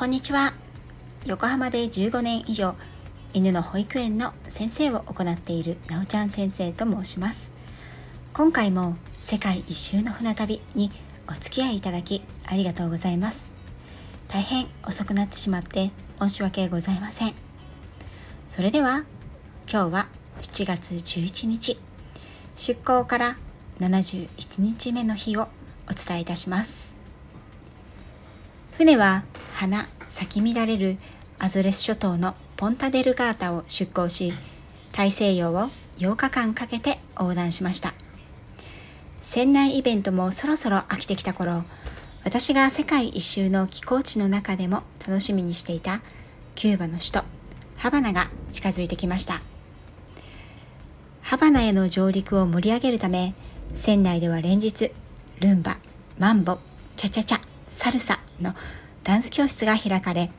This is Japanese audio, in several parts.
こんにちは。横浜で15年以上犬の保育園の先生を行っているなおちゃん先生と申します。今回も世界一周の船旅にお付き合いいただきありがとうございます。大変遅くなってしまって申し訳ございません。それでは今日は7月11日出港から71日目の日をお伝えいたします。船は花咲き乱れるアゾレス諸島のポンタデルガータを出港し大西洋を8日間かけて横断しました。船内イベントもそろそろ飽きてきた頃私が世界一周の寄港地の中でも楽しみにしていたキューバの首都ハバナが近づいてきました。ハバナへの上陸を盛り上げるため船内では連日ルンバマンボチャチャチャサルサのダンス教室が開かれ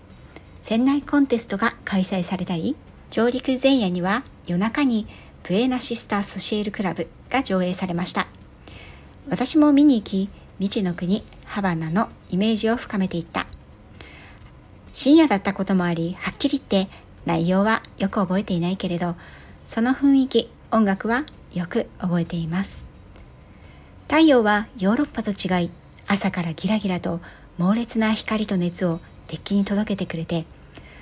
船内コンテストが開催されたり上陸前夜には夜中にプエナシスターソシエルクラブが上映されました。私も見に行き未知の国ハバナのイメージを深めていった。深夜だったこともありはっきり言って内容はよく覚えていないけれどその雰囲気音楽はよく覚えています。太陽はヨーロッパと違い朝からギラギラと猛烈な光と熱をデッキに届けてくれて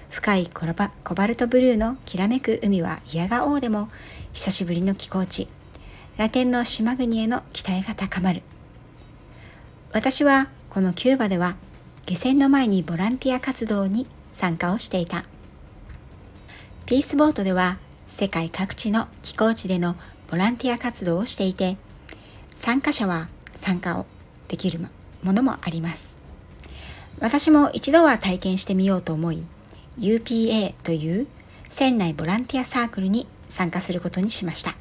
深いコバコバルトブルーのきらめく海は嫌がおうでも久しぶりの寄港地ラテンの島国への期待が高まる。私はこのキューバでは下船の前にボランティア活動に参加をしていた。ピースボートでは世界各地の寄港地でのボランティア活動をしていて参加者は参加をできるものもあります。私も一度は体験してみようと思い UPA という船内ボランティアサークルに参加することにしました。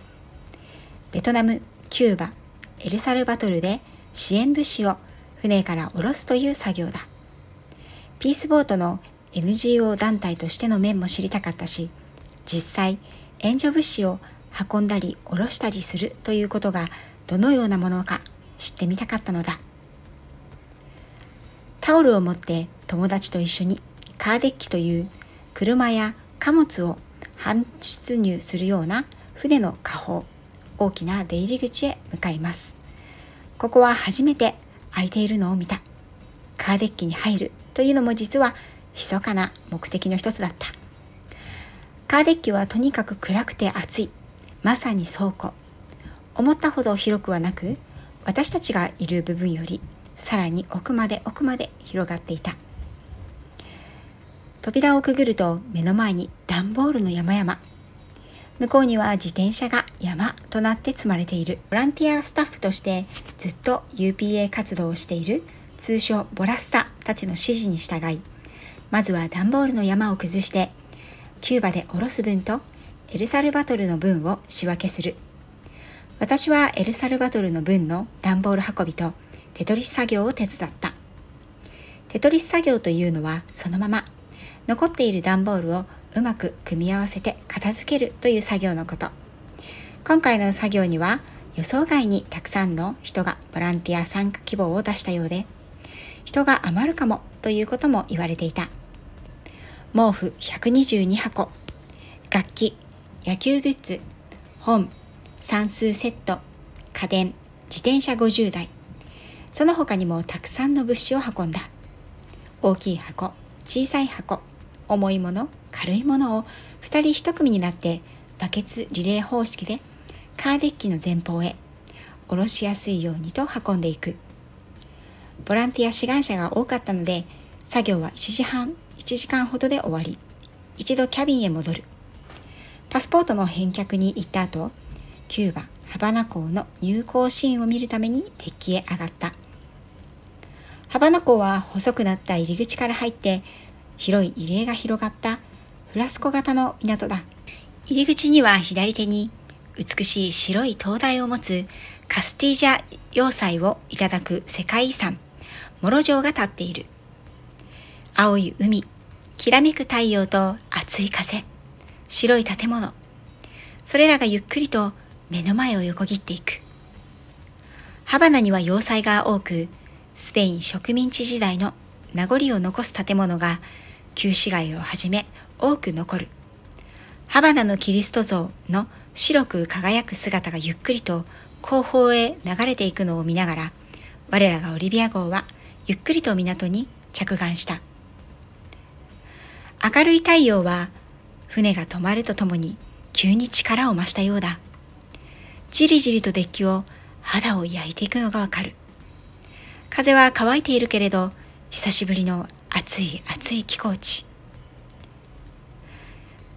ベトナム、キューバ、エルサルバトルで支援物資を船から下ろすという作業だ。ピースボートの NGO 団体としての面も知りたかったし実際援助物資を運んだり下ろしたりするということがどのようなものか知ってみたかったのだ。タオルを持って友達と一緒にカーデッキという車や貨物を搬出入するような船の下方大きな出入り口へ向かいます。ここは初めて空いているのを見た。カーデッキに入るというのも実は密かな目的の一つだった。カーデッキはとにかく暗くて暑い。まさに倉庫。思ったほど広くはなく私たちがいる部分よりさらに奥まで奥まで広がっていた。扉をくぐると目の前に段ボールの山々。向こうには自転車が山となって積まれている。ボランティアスタッフとしてずっと UPA 活動をしている。通称ボラスタたちの指示に従いまずは段ボールの山を崩してキューバで下ろす分とエルサルバトルの分を仕分けする。私はエルサルバトルの分の段ボール運びとテトリス作業を手伝った。テトリス作業というのはそのまま残っている段ボールをうまく組み合わせて片付けるという作業のこと。今回の作業には予想外にたくさんの人がボランティア参加希望を出したようで、人が余るかもということも言われていた。毛布122箱、楽器、野球グッズ、本、算数セット、家電、自転車50台、その他にもたくさんの物資を運んだ。大きい箱小さい箱重いもの軽いものを2人1組になってバケツリレー方式でカーデッキの前方へ下ろしやすいようにと運んでいく。ボランティア志願者が多かったので作業は1時半1時間ほどで終わり一度キャビンへ戻る。パスポートの返却に行った後キューバハバナ港の入港シーンを見るためにデッキへ上がった。ハバナ港は細くなった入り口から入って広い入り江が広がったフラスコ型の港だ。入り口には左手に美しい白い灯台を持つカスティージャ要塞をいただく世界遺産、モロ城が立っている。青い海、きらめく太陽と熱い風、白い建物、それらがゆっくりと目の前を横切っていく。ハバナには要塞が多く、スペイン植民地時代の名残を残す建物が旧市街をはじめ多く残る。ハバナのキリスト像の白く輝く姿がゆっくりと後方へ流れていくのを見ながら、我らがオリビア号はゆっくりと港に着岸した。明るい太陽は船が止まるとともに急に力を増したようだ。じりじりとデッキを肌を焼いていくのがわかる。風は乾いているけれど、久しぶりの暑い暑い気候地。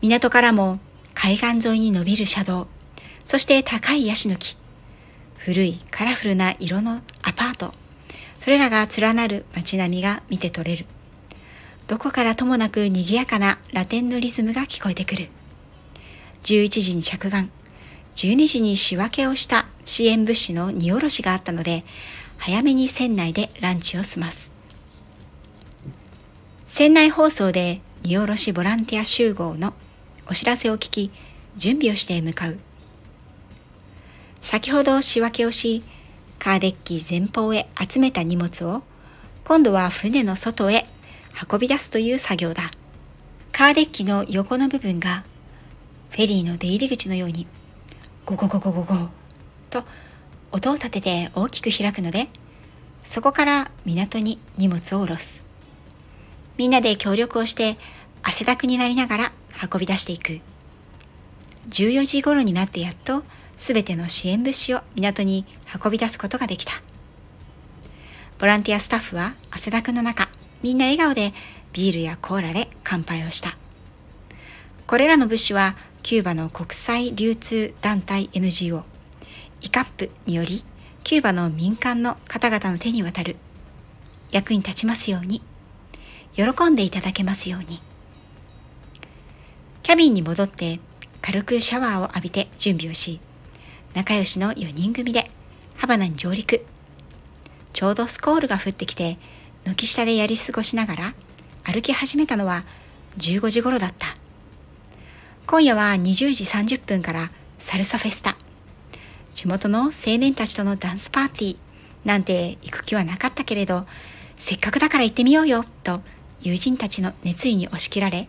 港からも海岸沿いに伸びる車道、そして高いヤシの木、古いカラフルな色のアパート、それらが連なる街並みが見て取れる。どこからともなく賑やかなラテンのリズムが聞こえてくる。11時に着岸、12時に仕分けをした支援物資の荷下ろしがあったので、早めに船内でランチを済ます。船内放送で荷下ろしボランティア集合のお知らせを聞き、準備をして向かう。先ほど仕分けをし、カーデッキ前方へ集めた荷物を、今度は船の外へ運び出すという作業だ。カーデッキの横の部分が、フェリーの出入り口のように、ゴゴゴゴゴゴと音を立てて大きく開くので、そこから港に荷物を下ろす。みんなで協力をして汗だくになりながら運び出していく。14時頃になってやっと全ての支援物資を港に運び出すことができた。ボランティアスタッフは汗だくの中、みんな笑顔でビールやコーラで乾杯をした。これらの物資はキューバの国際流通団体 NGO イカップによりキューバの民間の方々の手に渡る。役に立ちますように。喜んでいただけますように。キャビンに戻って軽くシャワーを浴びて準備をし仲良しの4人組でハバナに上陸。ちょうどスコールが降ってきて軒下でやり過ごしながら歩き始めたのは15時頃だった。今夜は20時30分からサルサフェスタ。地元の青年たちとのダンスパーティーなんて行く気はなかったけれど、せっかくだから行ってみようよと友人たちの熱意に押し切られ、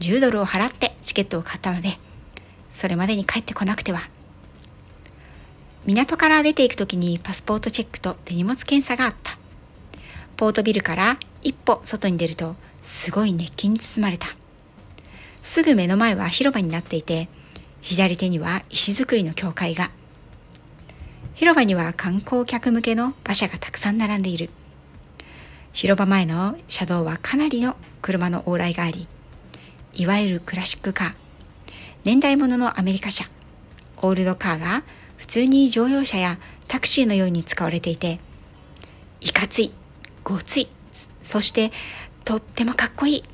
10ドルを払ってチケットを買ったので、それまでに帰ってこなくては。港から出ていく時にパスポートチェックと手荷物検査があった。ポートビルから一歩外に出ると、すごい熱気に包まれた。すぐ目の前は広場になっていて、左手には石造りの教会が広場には観光客向けの馬車がたくさん並んでいる。広場前の車道はかなりの車の往来があり、いわゆるクラシックカー、年代物のアメリカ車、オールドカーが普通に乗用車やタクシーのように使われていて、いかつい、ごつい、そしてとってもかっこいい。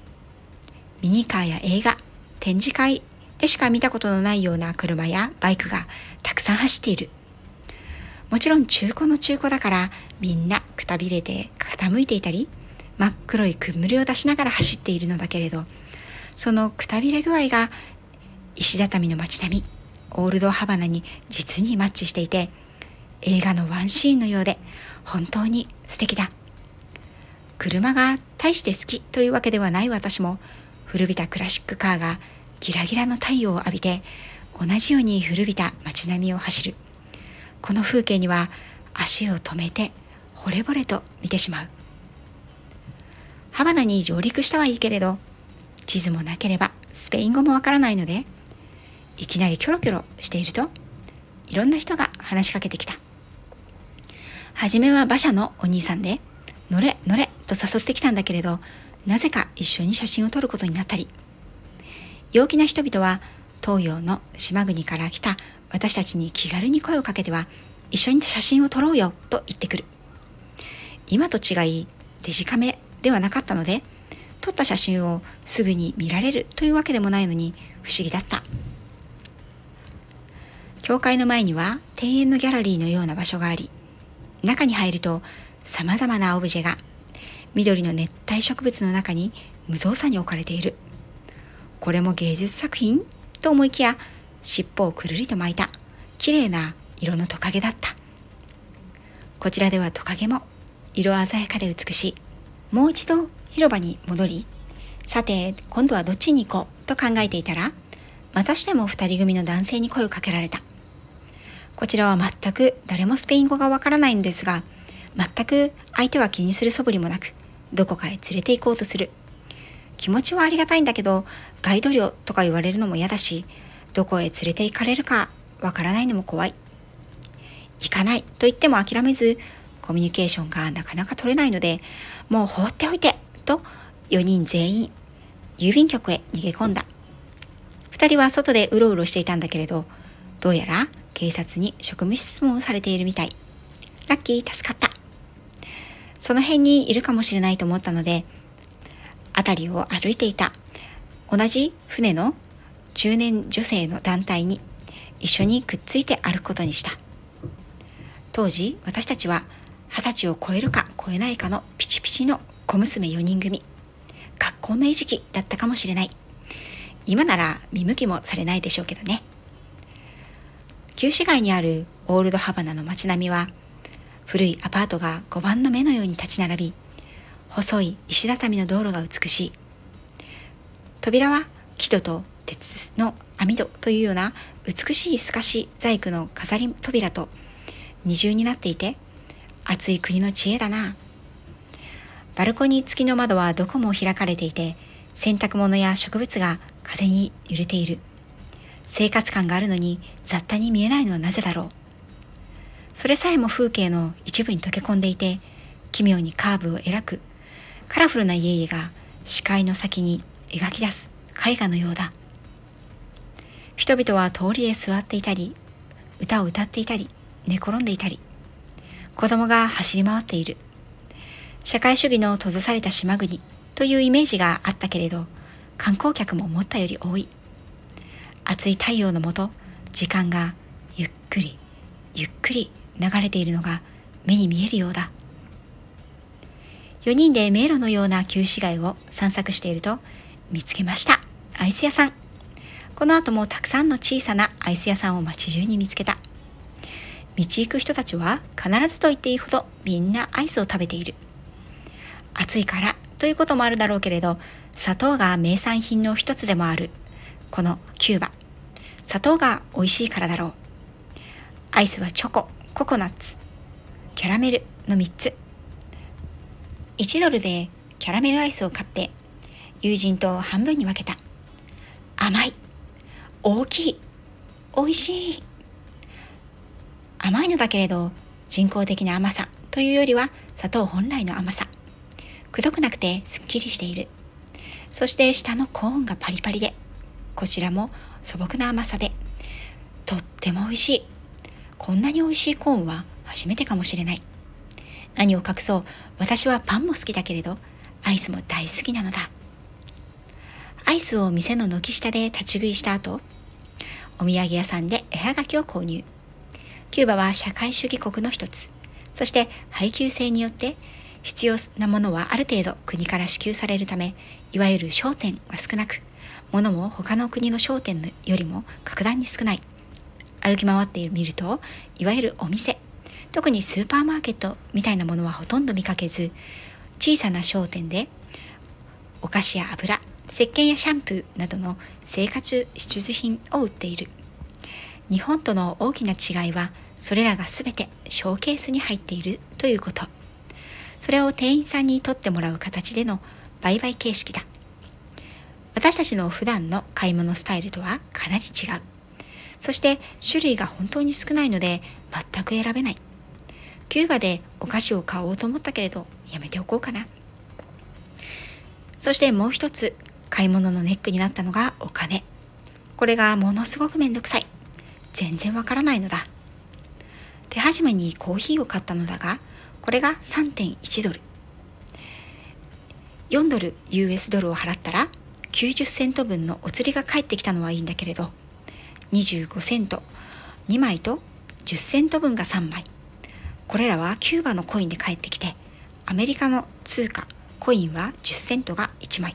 ミニカーや映画、展示会でしか見たことのないような車やバイクがたくさん走っている。もちろん中古の中古だからみんなくたびれて傾いていたり真っ黒い煙を出しながら走っているのだけれどそのくたびれ具合が石畳の街並みオールドハバナに実にマッチしていて映画のワンシーンのようで本当に素敵だ。車が大して好きというわけではない私も古びたクラシックカーがギラギラの太陽を浴びて同じように古びた街並みを走る。この風景には足を止めて惚れ惚れと見てしまう。ハバナに上陸したはいいけれど地図もなければスペイン語もわからないのでいきなりキョロキョロしているといろんな人が話しかけてきた。初めは馬車のお兄さんで乗れ乗れと誘ってきたんだけれどなぜか一緒に写真を撮ることになったり。陽気な人々は東洋の島国から来た私たちに気軽に声をかけては一緒に写真を撮ろうよと言ってくる。今と違いデジカメではなかったので撮った写真をすぐに見られるというわけでもないのに不思議だった。教会の前には庭園のギャラリーのような場所があり中に入ると様々なオブジェが緑の熱帯植物の中に無造作に置かれている。これも芸術作品と思いきや尻尾をくるりと巻いた綺麗な色のトカゲだったこちらではトカゲも色鮮やかで美しいもう一度広場に戻り、さて、今度はどっちに行こうと考えていたら、またしても二人組の男性に声をかけられた。こちらは全く誰もスペイン語がわからないんですが、全く相手は気にする素振りもなく、どこかへ連れて行こうとする。気持ちはありがたいんだけど、ガイド料とか言われるのも嫌だし、どこへ連れて行かれるかわからないのも怖い。行かないと言っても諦めず、コミュニケーションがなかなか取れないので、もう放っておいてと4人全員郵便局へ逃げ込んだ。2人は外でうろうろしていたんだけれど、どうやら警察に職務質問をされているみたい。ラッキー、助かった。その辺にいるかもしれないと思ったので、辺りを歩いていた同じ船の中年女性の団体に一緒にくっついて歩くことにした。当時、私たちは二十歳を超えるか超えないかのピチピチの小娘4人組。格好の餌食だったかもしれない。今なら見向きもされないでしょうけどね。旧市街にあるオールドハバナの街並みは、古いアパートが5番の目のように立ち並び、細い石畳の道路が美しい。扉は木戸と鉄の網戸というような美しい透かし細工の飾り扉と二重になっていて、暑い国の知恵だな。バルコニー付きの窓はどこも開かれていて、洗濯物や植物が風に揺れている。生活感があるのに雑多に見えないのはなぜだろう。それさえも風景の一部に溶け込んでいて、奇妙にカーブを描く、カラフルな家々が視界の先に描き出す絵画のようだ。人々は通りへ座っていたり、歌を歌っていたり、寝転んでいたり、子供が走り回っている。社会主義の閉ざされた島国というイメージがあったけれど、観光客も思ったより多い。暑い太陽のもと、時間がゆっくり、ゆっくり流れているのが目に見えるようだ。4人で迷路のような旧市街を散策していると、見つけました。アイス屋さん。この後もたくさんの小さなアイス屋さんを街中に見つけた。道行く人たちは必ずと言っていいほどみんなアイスを食べている。暑いからということもあるだろうけれど、砂糖が名産品の一つでもある、このキューバ。砂糖が美味しいからだろう。アイスはチョコ、ココナッツ、キャラメルの3つ。1ドルでキャラメルアイスを買って、友人と半分に分けた。甘い。大きい。美味しい。甘いのだけれど、人工的な甘さというよりは砂糖本来の甘さ。くどくなくてすっきりしている。そして下のコーンがパリパリで、こちらも素朴な甘さで、とっても美味しい。こんなに美味しいコーンは初めてかもしれない。何を隠そう、私はパンも好きだけれど、アイスも大好きなのだ。アイスを店の軒下で立ち食いした後、お土産屋さんで絵はがきを購入。キューバは社会主義国の一つ。そして配給制によって必要なものはある程度国から支給されるため、いわゆる商店は少なく、物も他の国の商店よりも格段に少ない。歩き回ってみると、いわゆるお店、特にスーパーマーケットみたいなものはほとんど見かけず、小さな商店で、お菓子や油、石鹸やシャンプーなどの生活必需品を売っている。日本との大きな違いは、それらが全てショーケースに入っているということ。それを店員さんに取ってもらう形での売買形式だ。私たちの普段の買い物スタイルとはかなり違う。そして種類が本当に少ないので全く選べない。キューバでお菓子を買おうと思ったけれどやめておこうかな。そしてもう一つ買い物のネックになったのがお金。これがものすごくめんどくさい。全然わからないのだ。手始めにコーヒーを買ったのだが、これが3.1ドル。4ドル US ドルを払ったら90セント分のお釣りが返ってきたのはいいんだけれど、25セント2枚と10セント分が3枚。これらはキューバのコインで返ってきて、アメリカの通貨、コインは10セントが1枚。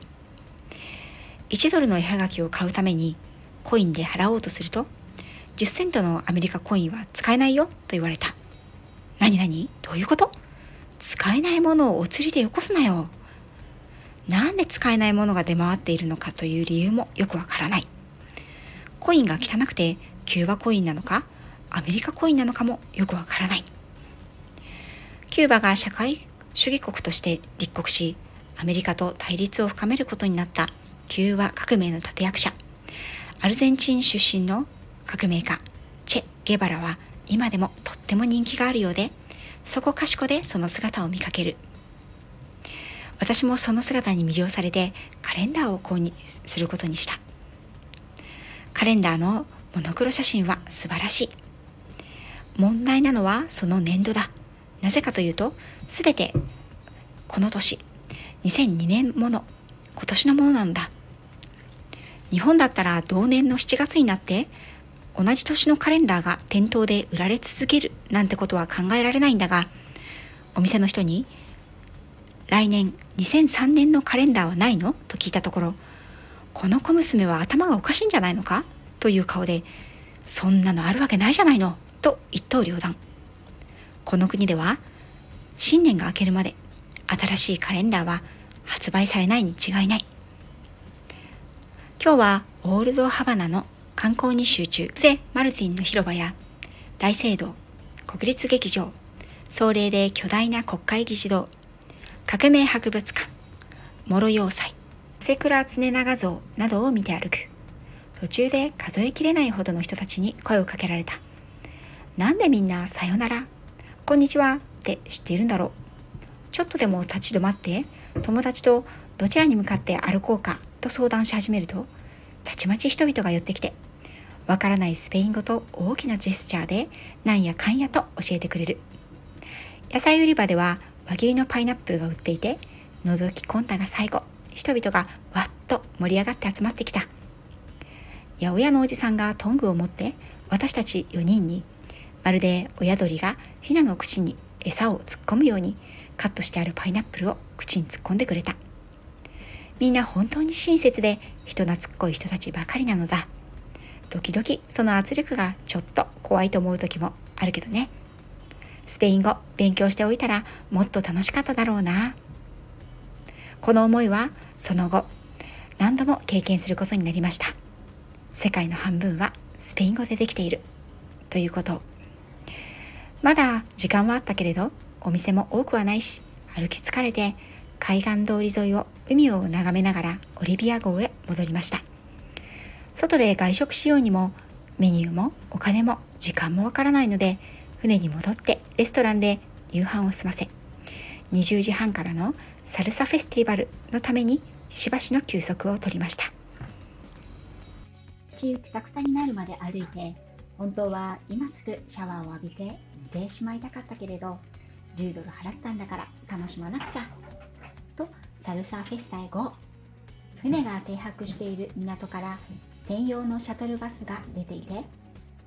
1ドルの絵はがきを買うためにコインで払おうとすると、10セントのアメリカコインは使えないよと言われた。何何？どういうこと？使えないものをお釣りでよこすなよ。なんで使えないものが出回っているのかという理由もよくわからないコインが汚くてキューバコインなのかアメリカコインなのかもよくわからないキューバが社会主義国として立国しアメリカと対立を深めることになったキューバ革命の立役者。アルゼンチン出身の革命家チェ・ゲバラは今でもとっても人気があるようでそこかしこでその姿を見かける。私もその姿に魅了されてカレンダーを購入することにした。カレンダーのモノクロ写真は素晴らしい。問題なのはその年度だ。なぜかというと全てこの年2002年もの今年のものなんだ。日本だったら同年の7月になって同じ年のカレンダーが店頭で売られ続けるなんてことは考えられないんだがお店の人に来年2003年のカレンダーはないの？と聞いたところこの小娘は頭がおかしいんじゃないのか？という顔でそんなのあるわけないじゃないの？と一刀両断この国では新年が明けるまで新しいカレンダーは発売されないに違いない。今日はオールドハバナの観光に集中。聖マルティンの広場や大聖堂国立劇場壮麗で巨大な国会議事堂革命博物館諸要塞セクラ常長像などを見て歩く。途中で数えきれないほどの人たちに声をかけられた。なんでみんなさよならこんにちはって知っているんだろう。ちょっとでも立ち止まって友達とどちらに向かって歩こうかと相談し始めるとたちまち人々が寄ってきてわからないスペイン語と大きなジェスチャーでなんやかんやと教えてくれる。野菜売り場では輪切りのパイナップルが売っていて覗き込んだが最後人々がわっと盛り上がって集まってきた。八百屋のおじさんがトングを持って私たち4人にまるで親鳥がヒナの口に餌を突っ込むようにカットしてあるパイナップルを口に突っ込んでくれた。みんな本当に親切で人懐っこい人たちばかりなのだ。時々その圧力がちょっと怖いと思う時もあるけどね。スペイン語勉強しておいたらもっと楽しかっただろうな。この思いはその後何度も経験することになりました。世界の半分はスペイン語でできている。ということ。まだ時間はあったけれどお店も多くはないし歩き疲れて海岸通り沿いを海を眺めながらオリビア号へ戻りました。外で外食しようにもメニューもお金も時間もわからないので船に戻ってレストランで夕飯を済ませ20時半からのサルサフェスティバルのためにしばしの休息を取りました。地くたくたになるまで歩いて本当は今すぐシャワーを浴びて寝てしまいたかったけれど10ドル払ったんだから楽しまなくちゃ。サルサフェスタへ GO 船が停泊している港から専用のシャトルバスが出ていて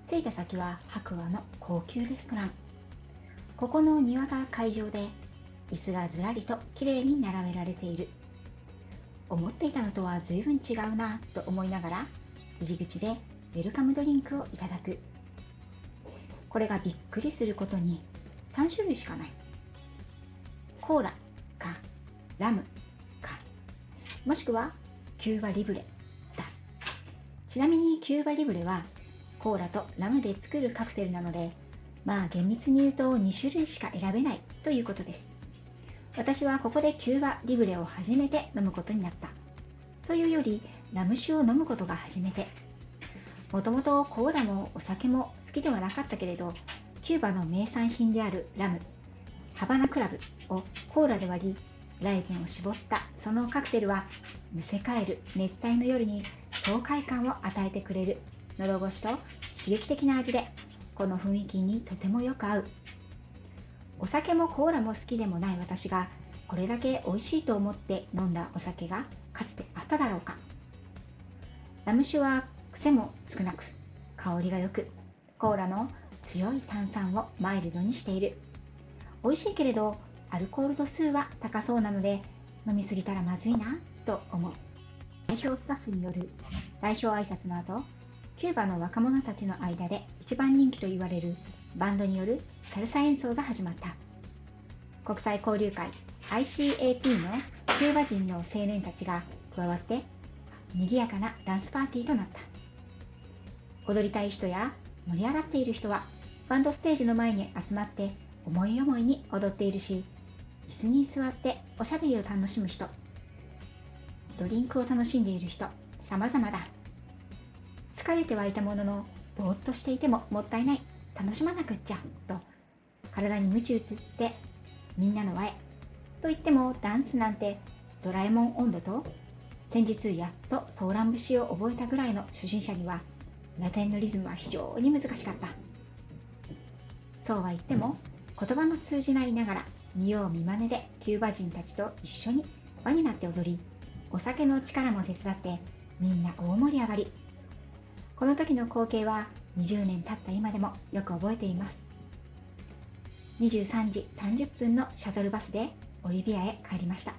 着いた先は白亜の高級レストラン。ここの庭が会場で椅子がずらりときれいに並べられている。思っていたのとは随分違うなと思いながら入り口でウェルカムドリンクをいただく。これがびっくりすることに3種類しかない。コーラかラムもしくはキューバリブレ。だ。ちなみにキューバリブレはコーラとラムで作るカクテルなのでまあ厳密に言うと2種類しか選べないということです。私はここでキューバリブレを初めて飲むことになった。というよりラム酒を飲むことが初めて。もともとコーラもお酒も好きではなかったけれどキューバの名産品であるラムハバナクラブをコーラで割りライゼンを絞った。そのカクテルはむせ返る熱帯の夜に爽快感を与えてくれる。喉越しと刺激的な味でこの雰囲気にとてもよく合う。お酒もコーラも好きでもない私がこれだけ美味しいと思って飲んだお酒がかつてあっただろうか。ラム酒は癖も少なく香りがよくコーラの強い炭酸をマイルドにしている。美味しいけれどアルコール度数は高そうなので飲みすぎたらまずいなと思う。代表スタッフによる代表挨拶の後キューバの若者たちの間で一番人気と言われるバンドによるサルサ演奏が始まった。国際交流会 ICAP のキューバ人の青年たちが加わって賑やかなダンスパーティーとなった。踊りたい人や盛り上がっている人はバンドステージの前に集まって思い思いに踊っているし椅子に座っておしゃべりを楽しむ人。ドリンクを楽しんでいる人。様々だ。疲れてはいたもののぼーっとしていてももったいない。楽しまなくっちゃ。と体に鞭打ってみんなの輪へと言ってもダンスなんてドラえもん温度と先日やっとソーラン節を覚えたぐらいの初心者にはラテンのリズムは非常に難しかった。そうは言っても言葉の通じないながら見よう見まねでキューバ人たちと一緒に輪になって踊りお酒の力も手伝ってみんな大盛り上がり。この時の光景は20年経った今でもよく覚えています。23時30分のシャトルバスでオリビアへ帰りました。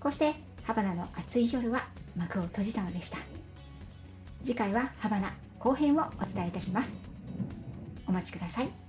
こうしてハバナの暑い夜は幕を閉じたのでした。次回はハバナ後編をお伝えいたします。お待ちください。